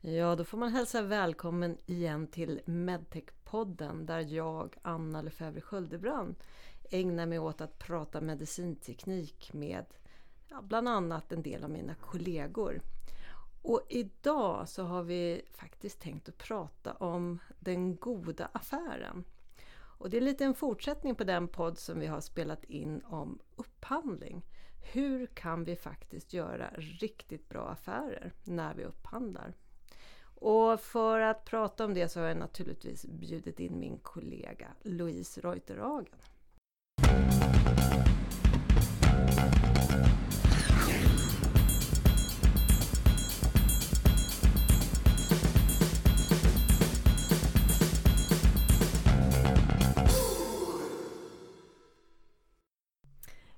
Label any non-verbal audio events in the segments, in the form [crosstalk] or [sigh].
Ja, då får man hälsa välkommen igen till Medtech-podden där jag, Anna Lefebvre Sköldebrand, ägnar mig åt att prata medicinteknik med ja, bland annat en del av mina kollegor. Och idag så har vi faktiskt tänkt att prata om den goda affären. Och det är lite en fortsättning på den podd som vi har spelat in om upphandling. Hur kan vi faktiskt göra riktigt bra affärer när vi upphandlar? Och för att prata om det så har jag naturligtvis bjudit in min kollega Louise Reuterhagen.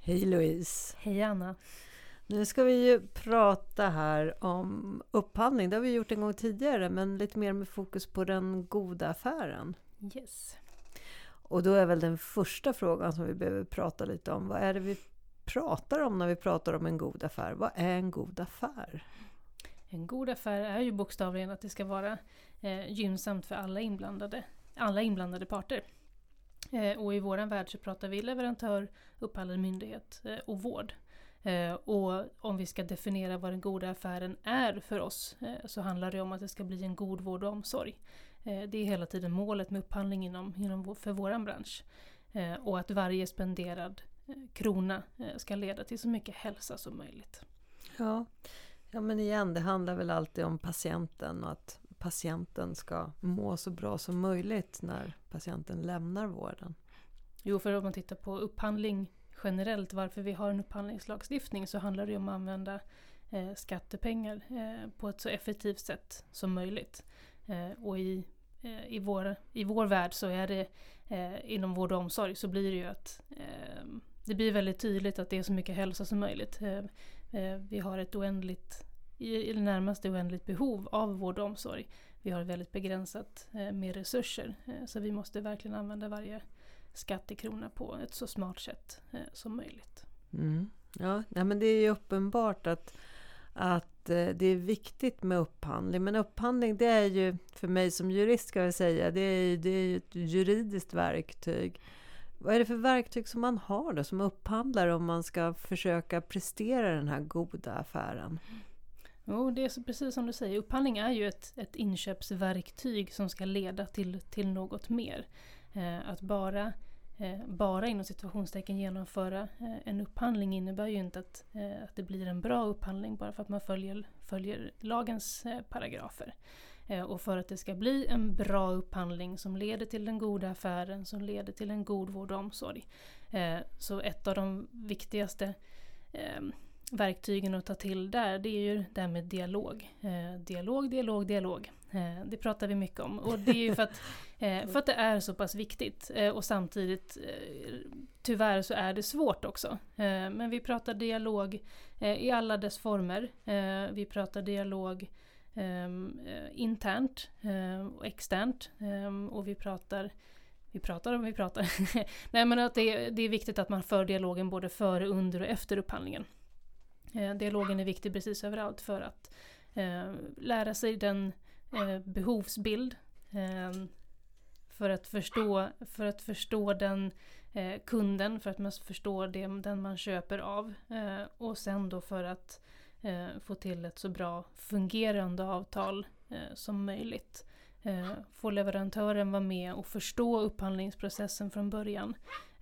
Hej Louise! Hej Anna! Nu ska vi ju prata här om upphandling. Det har vi gjort en gång tidigare men lite mer med fokus på den goda affären. Yes. Och då är väl den första frågan som vi behöver prata lite om. Vad är det vi pratar om när vi pratar om en god affär? Vad är en god affär? En god affär är ju bokstavligen att det ska vara eh, gynnsamt för alla inblandade, alla inblandade parter. Eh, och i vår värld så pratar vi leverantör, upphandlad myndighet eh, och vård. Eh, och om vi ska definiera vad den goda affären är för oss eh, så handlar det om att det ska bli en god vård och omsorg. Eh, det är hela tiden målet med upphandling inom, inom, för vår bransch. Och att varje spenderad krona ska leda till så mycket hälsa som möjligt. Ja. ja, men igen, det handlar väl alltid om patienten och att patienten ska må så bra som möjligt när patienten lämnar vården. Jo, för om man tittar på upphandling generellt, varför vi har en upphandlingslagstiftning, så handlar det om att använda eh, skattepengar eh, på ett så effektivt sätt som möjligt. Eh, och i, eh, i, vår, i vår värld så är det eh, inom vård och omsorg så blir det ju att eh, det blir väldigt tydligt att det är så mycket hälsa som möjligt. Eh, eh, vi har ett oändligt i det närmaste oändligt behov av vård och omsorg. Vi har väldigt begränsat eh, med resurser eh, så vi måste verkligen använda varje skattekrona på ett så smart sätt eh, som möjligt. Mm. Ja, nej, men det är ju uppenbart att, att eh, det är viktigt med upphandling. Men upphandling det är ju, för mig som jurist ska jag säga, det är, det är ett juridiskt verktyg. Vad är det för verktyg som man har då som upphandlare om man ska försöka prestera den här goda affären? Jo, det är precis som du säger. Upphandling är ju ett, ett inköpsverktyg som ska leda till, till något mer. Eh, att bara, eh, bara inom situationstecken genomföra eh, en upphandling innebär ju inte att, eh, att det blir en bra upphandling bara för att man följer, följer lagens eh, paragrafer. Eh, och för att det ska bli en bra upphandling som leder till den goda affären, som leder till en god vård och omsorg. Eh, så ett av de viktigaste eh, verktygen att ta till där, det är ju det här med dialog. Eh, dialog, dialog, dialog. Eh, det pratar vi mycket om. Och det är ju för att, eh, för att det är så pass viktigt. Eh, och samtidigt, eh, tyvärr så är det svårt också. Eh, men vi pratar dialog i alla dess former. vi pratar dialog internt och externt. och vi pratar vi pratar om vi pratar. [laughs] Nej men att det är, det är viktigt att man för dialogen både före, under och efter upphandlingen. Eh, dialogen är viktig precis överallt för att eh, lära sig den eh, behovsbild. Eh, för att förstå, för att förstå den eh, kunden, för att man förstår det, den man köper av. Eh, och sen då för att eh, få till ett så bra fungerande avtal eh, som möjligt. Eh, få leverantören vara med och förstå upphandlingsprocessen från början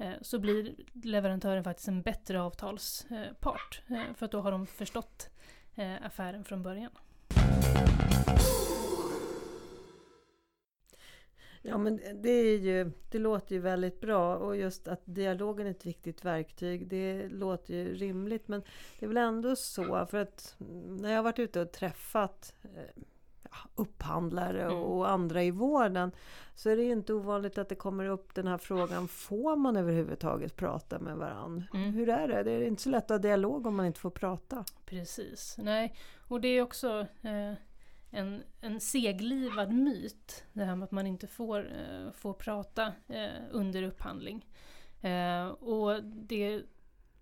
Eh, så blir leverantören faktiskt en bättre avtalspart. Eh, för att då har de förstått eh, affären från början. Ja men det, är ju, det låter ju väldigt bra och just att dialogen är ett viktigt verktyg det låter ju rimligt men det är väl ändå så för att när jag har varit ute och träffat upphandlare mm. och andra i vården så är det inte ovanligt att det kommer upp den här frågan Får man överhuvudtaget prata med varandra? Mm. Hur är det? Det är inte så lätt att ha dialog om man inte får prata. Precis. Nej, och det är också eh, en, en seglivad myt det här med att man inte får, eh, får prata eh, under upphandling. Eh, och det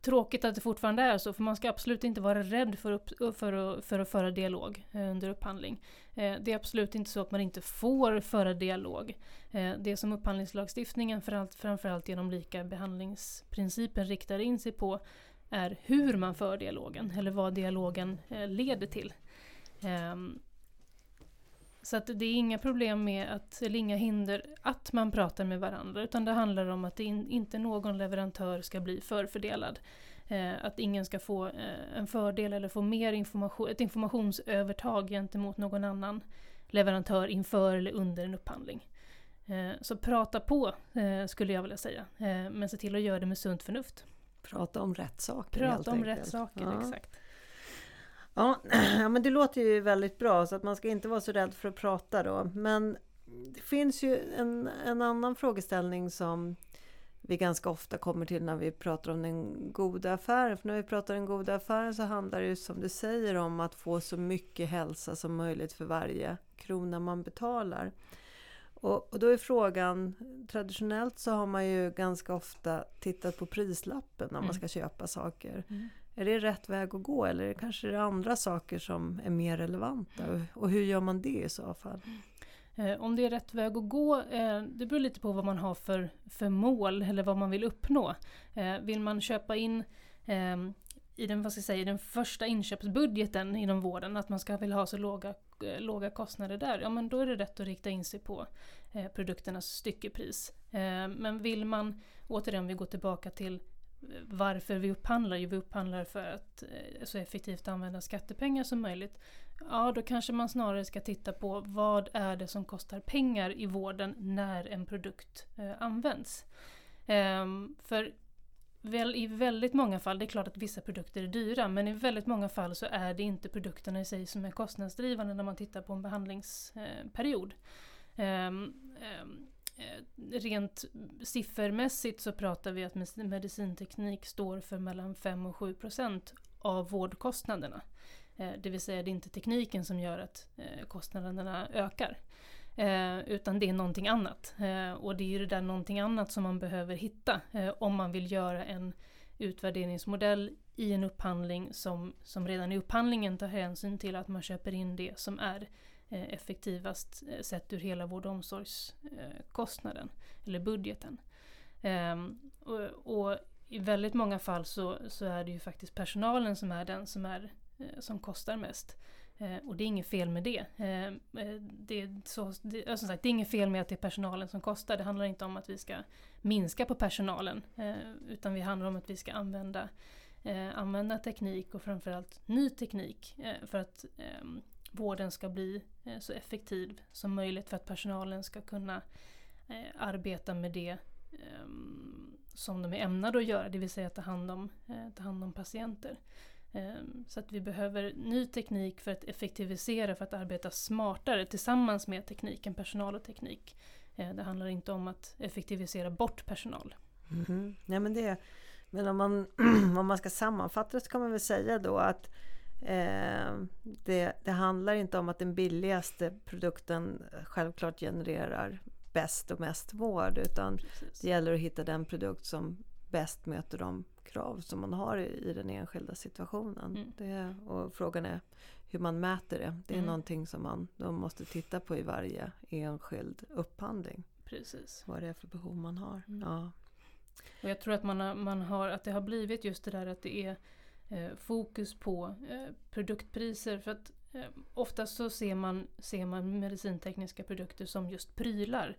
tråkigt att det fortfarande är så, för man ska absolut inte vara rädd för, upp, för, att, för att föra dialog eh, under upphandling. Eh, det är absolut inte så att man inte får föra dialog. Eh, det som upphandlingslagstiftningen, framförallt genom lika behandlingsprincipen, riktar in sig på är hur man för dialogen, eller vad dialogen leder till. Ehm, så att det är inga problem med att, eller inga hinder att man pratar med varandra, utan det handlar om att in, inte någon leverantör ska bli förfördelad. Eh, att ingen ska få eh, en fördel eller få mer information, ett informationsövertag gentemot någon annan leverantör inför eller under en upphandling. Eh, så prata på, eh, skulle jag vilja säga. Eh, men se till att göra det med sunt förnuft. Prata om rätt saker Prata om enkelt. rätt saker, ja. exakt. Ja, [clears throat] ja, men det låter ju väldigt bra så att man ska inte vara så rädd för att prata då. Men det finns ju en, en annan frågeställning som vi ganska ofta kommer till när vi pratar om den goda affären. För när vi pratar om den goda affären så handlar det ju som du säger om att få så mycket hälsa som möjligt för varje krona man betalar. Och, och då är frågan, traditionellt så har man ju ganska ofta tittat på prislappen när man mm. ska köpa saker. Mm. Är det rätt väg att gå eller kanske är det andra saker som är mer relevanta? Och hur gör man det i så fall? Eh, om det är rätt väg att gå, eh, det beror lite på vad man har för, för mål eller vad man vill uppnå. Eh, vill man köpa in ehm, i den, vad ska jag säga, den första inköpsbudgeten inom vården, att man ska vilja ha så låga, låga kostnader där, ja men då är det rätt att rikta in sig på produkternas styckepris. men vill man, återigen vi går tillbaka till varför vi upphandlar. Jo, vi upphandlar för att eh, så effektivt använda skattepengar som möjligt. Ja, då kanske man snarare ska titta på vad är det som kostar pengar i vården när en produkt eh, används. Ehm, för väl, i väldigt många fall, det är klart att vissa produkter är dyra, men i väldigt många fall så är det inte produkterna i sig som är kostnadsdrivande när man tittar på en behandlingsperiod. Eh, ehm, ehm, Eh, rent siffermässigt så pratar vi att medicinteknik står för mellan 5 och 7 procent av vårdkostnaderna. Eh, det vill säga det är inte tekniken som gör att eh, kostnaderna ökar. Utan det är någonting annat. Och det är ju det där någonting annat som man behöver hitta om man vill göra en utvärderingsmodell i en upphandling som, som redan i upphandlingen tar hänsyn till att man köper in det som är Eh, Eh, effektivast eh, sett ur hela vård och omsorgskostnaden, eller budgeten. Ehm, och, i väldigt många fall så, så, är det ju faktiskt personalen som är den som, är, eh, som kostar mest. Och det är inget fel med det. Ehm, det, är så, det, som sagt, det är inget fel med att det är personalen som kostar. Det handlar inte om att vi ska minska på personalen. Utan det handlar om att vi ska använda, använda teknik och framförallt ny teknik för att ehm, vården ska bli eh, så effektiv som möjligt för att personalen ska kunna eh, arbeta med det ehm, som de är ämnade att göra, det vill säga ta hand om, eh, ta hand om patienter. Ehm, så att vi behöver ny teknik för att effektivisera, för att arbeta smartare tillsammans med tekniken, personal och teknik. Det handlar inte om att effektivisera bort personal. Mm. Nej, men, det, men om, man, [clears throat] om man ska sammanfatta det så kan man väl säga då att Eh, det, det, handlar inte om att den billigaste produkten självklart genererar bäst och mest vård utan Precis. det gäller att hitta den produkt som bäst möter de krav som man har i, i den enskilda situationen. Mm. Det, och frågan är hur man mäter det. Det är mm. någonting som man då måste titta på i varje enskild upphandling. Precis. Vad det är för behov man har. Mm. Ja. Och jag tror att, man har, man har, att det har blivit just det där att det är Eh, fokus på eh, produktpriser. För att eh, oftast så ser man, ser man medicintekniska produkter som just prylar.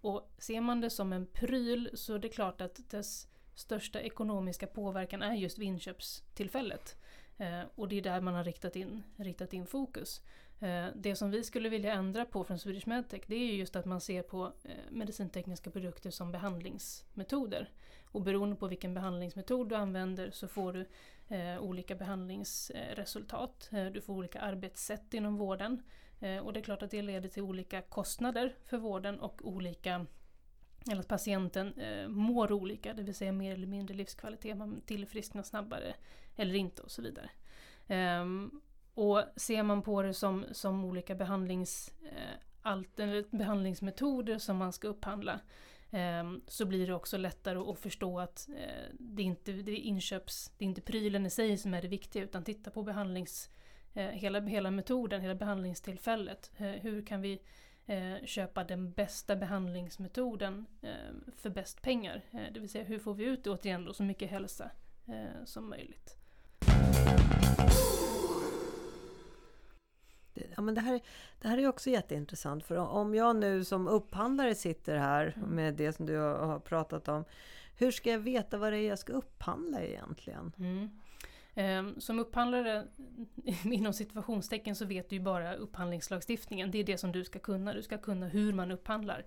Och ser man det som en pryl så är det klart att dess största ekonomiska påverkan är just vid inköpstillfället. Och det är där man har riktat in, riktat in fokus. Eh, det som vi skulle vilja ändra på från Swedish Medtech det är just att man ser på eh, medicintekniska produkter som behandlingsmetoder. Och beroende på vilken behandlingsmetod du använder så får du eh, olika behandlingsresultat. Du får olika arbetssätt inom vården. Och det är klart att det leder till olika kostnader för vården och olika eller att patienten eh, mår olika, det vill säga mer eller mindre livskvalitet, man tillfrisknar snabbare eller inte och så vidare. Um, och ser man på det som, som olika behandlings, eh, allt, behandlingsmetoder som man ska upphandla eh, så blir det också lättare att förstå att eh, det är inte det är inköps, det är inte prylen i sig som är det viktiga utan titta på behandlings, eh, hela, hela metoden, hela behandlingstillfället. Eh, hur kan vi eh, köpa den bästa behandlingsmetoden ehm, för bäst pengar? Eh, det vill säga hur får vi ut återigen då så mycket hälsa eh, som möjligt. Ja, men det, här, det här är också jätteintressant. För om jag nu som upphandlare sitter här mm. med det som du har pratat om. Hur ska jag veta vad det är jag ska upphandla egentligen? Mm. Ehm, som upphandlare [laughs] inom situationstecken så vet du ju bara upphandlingslagstiftningen. Det är det som du ska kunna. Du ska kunna hur man upphandlar.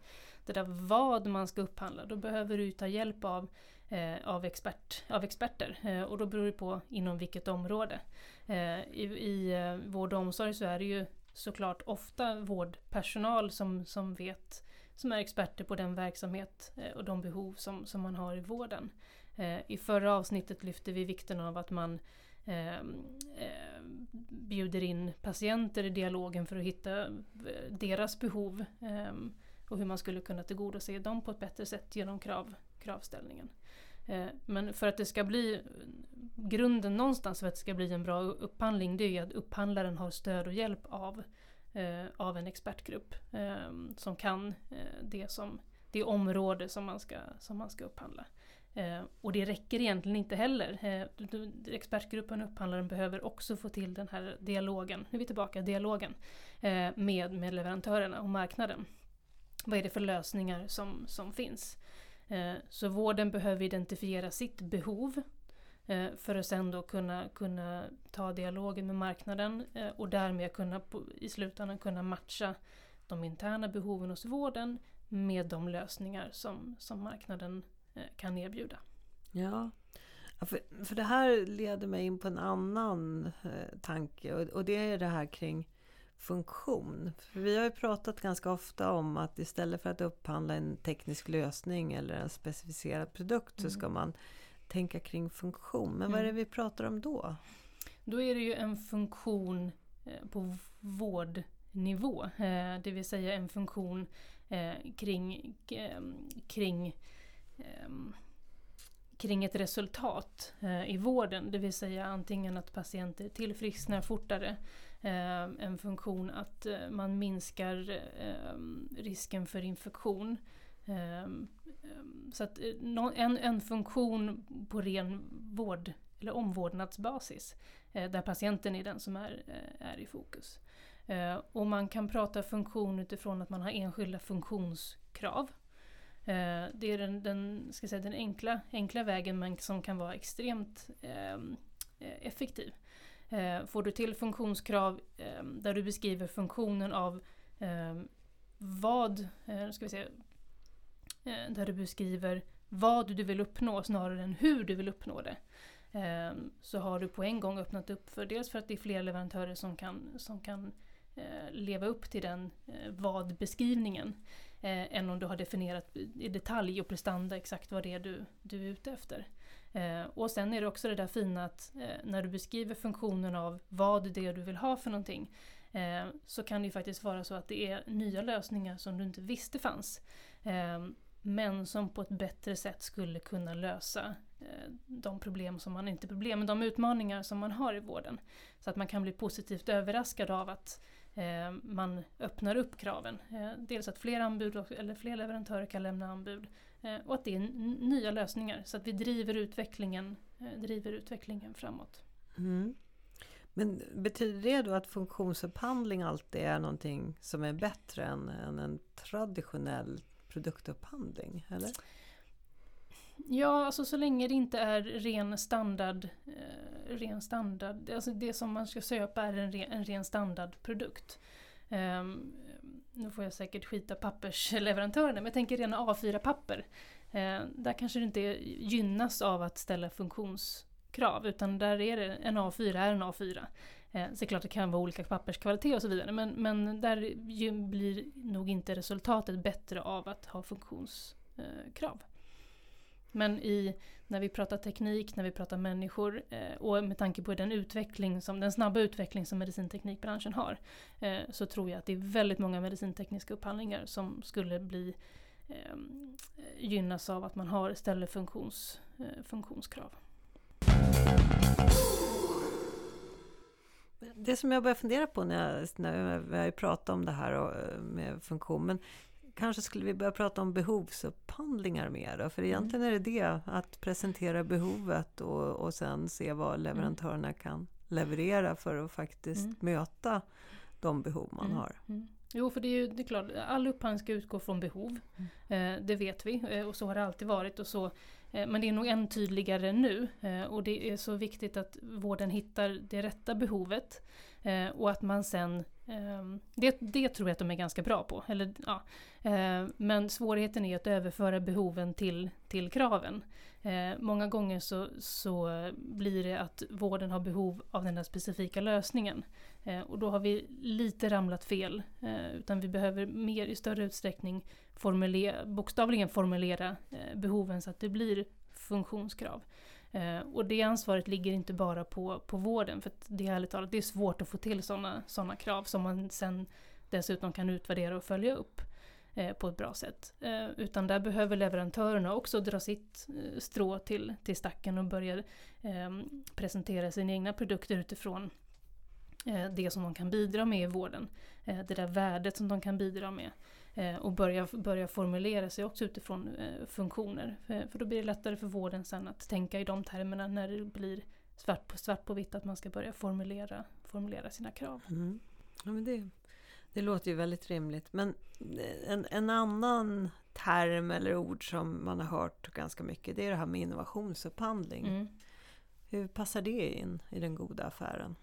Det där vad man ska upphandla, då behöver du ta hjälp av, eh, av, expert, av experter. Eh, och då beror det på inom vilket område. Eh, I, i eh, vård och omsorg så är det ju såklart ofta vårdpersonal som, som vet som är experter på den verksamhet eh, och de behov som, som man har i vården. Eh, I förra avsnittet lyfte vi vikten av att man ehm, eh, bjuder in patienter i dialogen för att hitta eh, deras behov eh, och hur man skulle kunna tillgodose dem på ett bättre sätt genom krav, kravställningen. Eh, men för att det ska bli grunden någonstans för att det ska bli en bra upphandling det är att upphandlaren har stöd och hjälp av, eh, av en expertgrupp eh, som kan det, som, det område som man ska, som man ska upphandla. och det räcker egentligen inte heller. expertgruppen och upphandlaren behöver också få till den här dialogen, nu är vi tillbaka, dialogen med, med leverantörerna och marknaden. Vad är det för lösningar som, som finns? Eh, så vården behöver identifiera sitt behov eh, för att sen då kunna, kunna ta dialogen med marknaden eh, och därmed kunna i slutändan kunna matcha de interna behoven hos vården med de lösningar som, som marknaden kan erbjuda. Ja, för, för det här leder mig in på en annan tanke och, och det är det här kring funktion. För vi har ju pratat ganska ofta om att istället för att upphandla en teknisk lösning eller en specificerad produkt mm. så ska man tänka kring funktion. Men mm. vad är det mm. vi pratar om då? Då är det ju en funktion eh, på vårdnivå. Eh, det vill säga en funktion eh, kring, kring kring ett resultat i vården. Det vill säga antingen att patienter tillfrisknar fortare Eh, en funktion att eh, man minskar eh, risken för infektion. Eh, eh, så att en, en funktion på ren vård eller omvårdnadsbasis där patienten är den som är, är i fokus. Och man kan prata funktion utifrån att man har enskilda funktionskrav. Det är den, den, ska säga, den enkla, enkla vägen men som kan vara extremt effektiv. Eh, får du till funktionskrav eh, där du beskriver funktionen av eh, vad, eh, ska vi säga, eh, där du beskriver vad du vill uppnå snarare än hur du vill uppnå det. Eh, så har du på en gång öppnat upp för dels för att det är fler leverantörer som kan, som kan leva upp till den vad-beskrivningen. Än om du har definierat i detalj och prestanda exakt vad det är du, du är ute efter. Eh, och sen är det också det där fina att eh, när du beskriver funktionen av vad det är du vill ha för någonting eh, så kan det ju faktiskt vara så att det är nya lösningar som du inte visste fanns. Eh, men som på ett bättre sätt skulle kunna lösa eh, de problem som man, inte problem, men de utmaningar som man har i vården. Så att man kan bli positivt överraskad av att eh, Eh, man öppnar upp kraven. Eh, dels att fler anbud eller fler leverantörer kan lämna anbud Eh, och att det är nya lösningar så att vi driver utvecklingen, eh, driver utvecklingen framåt. Mm. Men betyder det då att funktionsupphandling alltid är någonting som är bättre än, än en traditionell produktupphandling? Eller? Ja, alltså så länge det inte är ren standard, eh, ren standard alltså det som man ska köpa är en ren, en ren standardprodukt. Um, ehm, nu får jag säkert skita pappersleverantörerna, men jag tänker rena A4-papper. Eh, där kanske det inte gynnas av att ställa funktionskrav, utan där är det en A4 är en A4. Eh, så det är klart det kan vara olika papperskvalitet och så vidare, men, men där blir nog inte resultatet bättre av att ha funktionskrav. Men i, när vi pratar teknik, när vi pratar människor eh, och med tanke på den utveckling som, den snabba utveckling som medicinteknikbranschen har. Eh, så tror jag att det är väldigt många medicintekniska upphandlingar som skulle bli eh, gynnas av att man har ställer funktions, eh, funktionskrav. Det som jag börjar fundera på när, jag, när vi har pratat om det här och, eh, med funktion, men kanske skulle vi börja prata om behovsupphandlingar mer. För mm. egentligen är det det, att presentera behovet och, och sen se vad mm. leverantörerna kan leverera för att faktiskt mm. möta de behov man mm. har. Mm. Jo, för det är ju det är klart, all upphandling ska utgå från behov. Eh, det vet vi eh, och så har det alltid varit. Och så, eh, men det är nog än tydligare nu. Eh, och det är så viktigt att vården hittar det rätta behovet. Eh, och att man sen Ehm, det, det tror jag att de är ganska bra på. Eller, ja. Ehm, men svårigheten är att överföra behoven till, till kraven. Ehm, många gånger så, så blir det att vården har behov av den här specifika lösningen. Och då har vi lite ramlat fel. Utan vi behöver mer i större utsträckning formulera, bokstavligen formulera eh, behoven så att det blir funktionskrav. Eh, och det ansvaret ligger inte bara på, på vården, för det är ärligt talat det är svårt att få till sådana såna krav som man sen dessutom kan utvärdera och följa upp eh, på ett bra sätt. Eh, utan där behöver leverantörerna också dra sitt eh, strå till, till stacken och börja ehm, presentera sina egna produkter utifrån eh, det som de kan bidra med i vården. Eh, det där värdet som de kan bidra med. Eh, och börja, börja formulera sig också utifrån eh, funktioner. För, för, då blir det lättare för vården sen att tänka i de termerna när det blir svart på, svart på vitt att man ska börja formulera, formulera sina krav. Mm. Ja, men det, det låter ju väldigt rimligt. Men en, en annan term eller ord som man har hört ganska mycket det är det här med innovationsupphandling. Mm. Hur passar det in i den goda affären?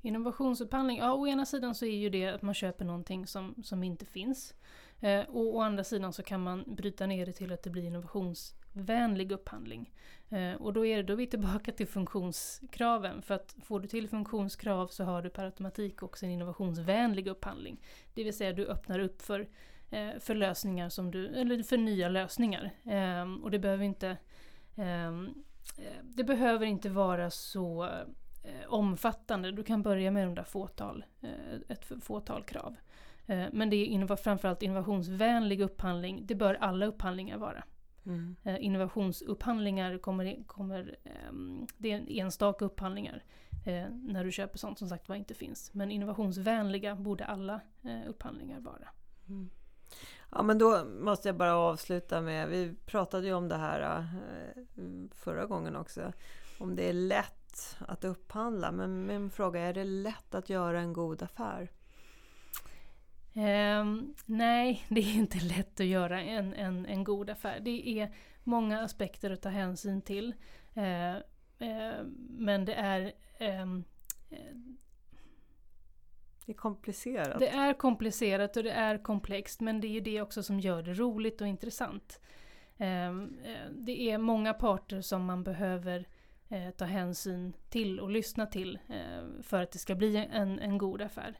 Innovationsupphandling, ja å ena sidan så är ju det att man köper någonting som, som inte finns. Eh, och å andra sidan så kan man bryta ner det till att det blir innovationsvänlig upphandling. Eh, och då är, det, då är vi tillbaka till funktionskraven. För att får du till funktionskrav så har du per automatik också en innovationsvänlig upphandling. Det vill säga du öppnar upp för, eh, för lösningar som du, eller för nya lösningar. Eh, och det behöver inte ehm, eh, det behöver inte vara så eh, omfattande. Du kan börja med de där fåtal, eh, ett fåtal krav. Eh, men det är framförallt innovationsvänlig upphandling. Det bör alla upphandlingar vara. Mm. Eh, innovationsupphandlingar kommer, kommer ehm, det är enstaka upphandlingar eh, när du köper sånt som sagt var inte finns. Men innovationsvänliga borde alla upphandlingar vara. Mm. Ja men då måste jag bara avsluta med, vi pratade ju om det här förra gången också. Om det är lätt att upphandla. Men min fråga är, är det lätt att göra en god affär? Um, nej, [laughs] det är inte lätt att göra en, en, en god affär. Det är många aspekter att ta hänsyn till. Uh, uh, men det är um, det är komplicerat. Det är komplicerat och det är komplext men det är ju det också som gör det roligt och intressant. Um, det är många parter som man behöver ta hänsyn till och lyssna till för att det ska bli en, en god affär.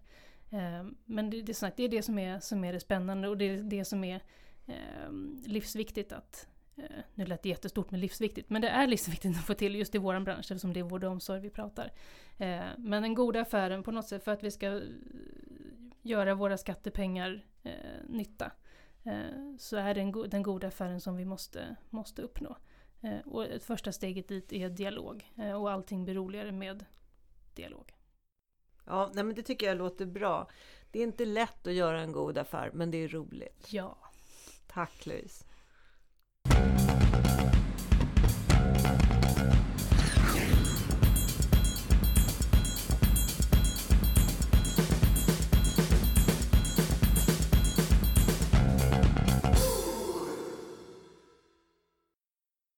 Eh, men det, det, är det är det som är, som är det spännande och det är det som är eh, livsviktigt att eh, nu lät det jättestort med livsviktigt, men det är livsviktigt att få till just i vår bransch eftersom det är vård och omsorg vi pratar. Eh, men den goda affären på något sätt för att vi ska eh, göra våra skattepengar nytta så är det den, den goda affären som vi måste, måste uppnå. Och första steget dit är dialog och allting blir roligare med dialog. Ja, nej, men det tycker jag låter bra. Det är inte lätt att göra en god affär, men det är roligt. Ja. Tack Louise.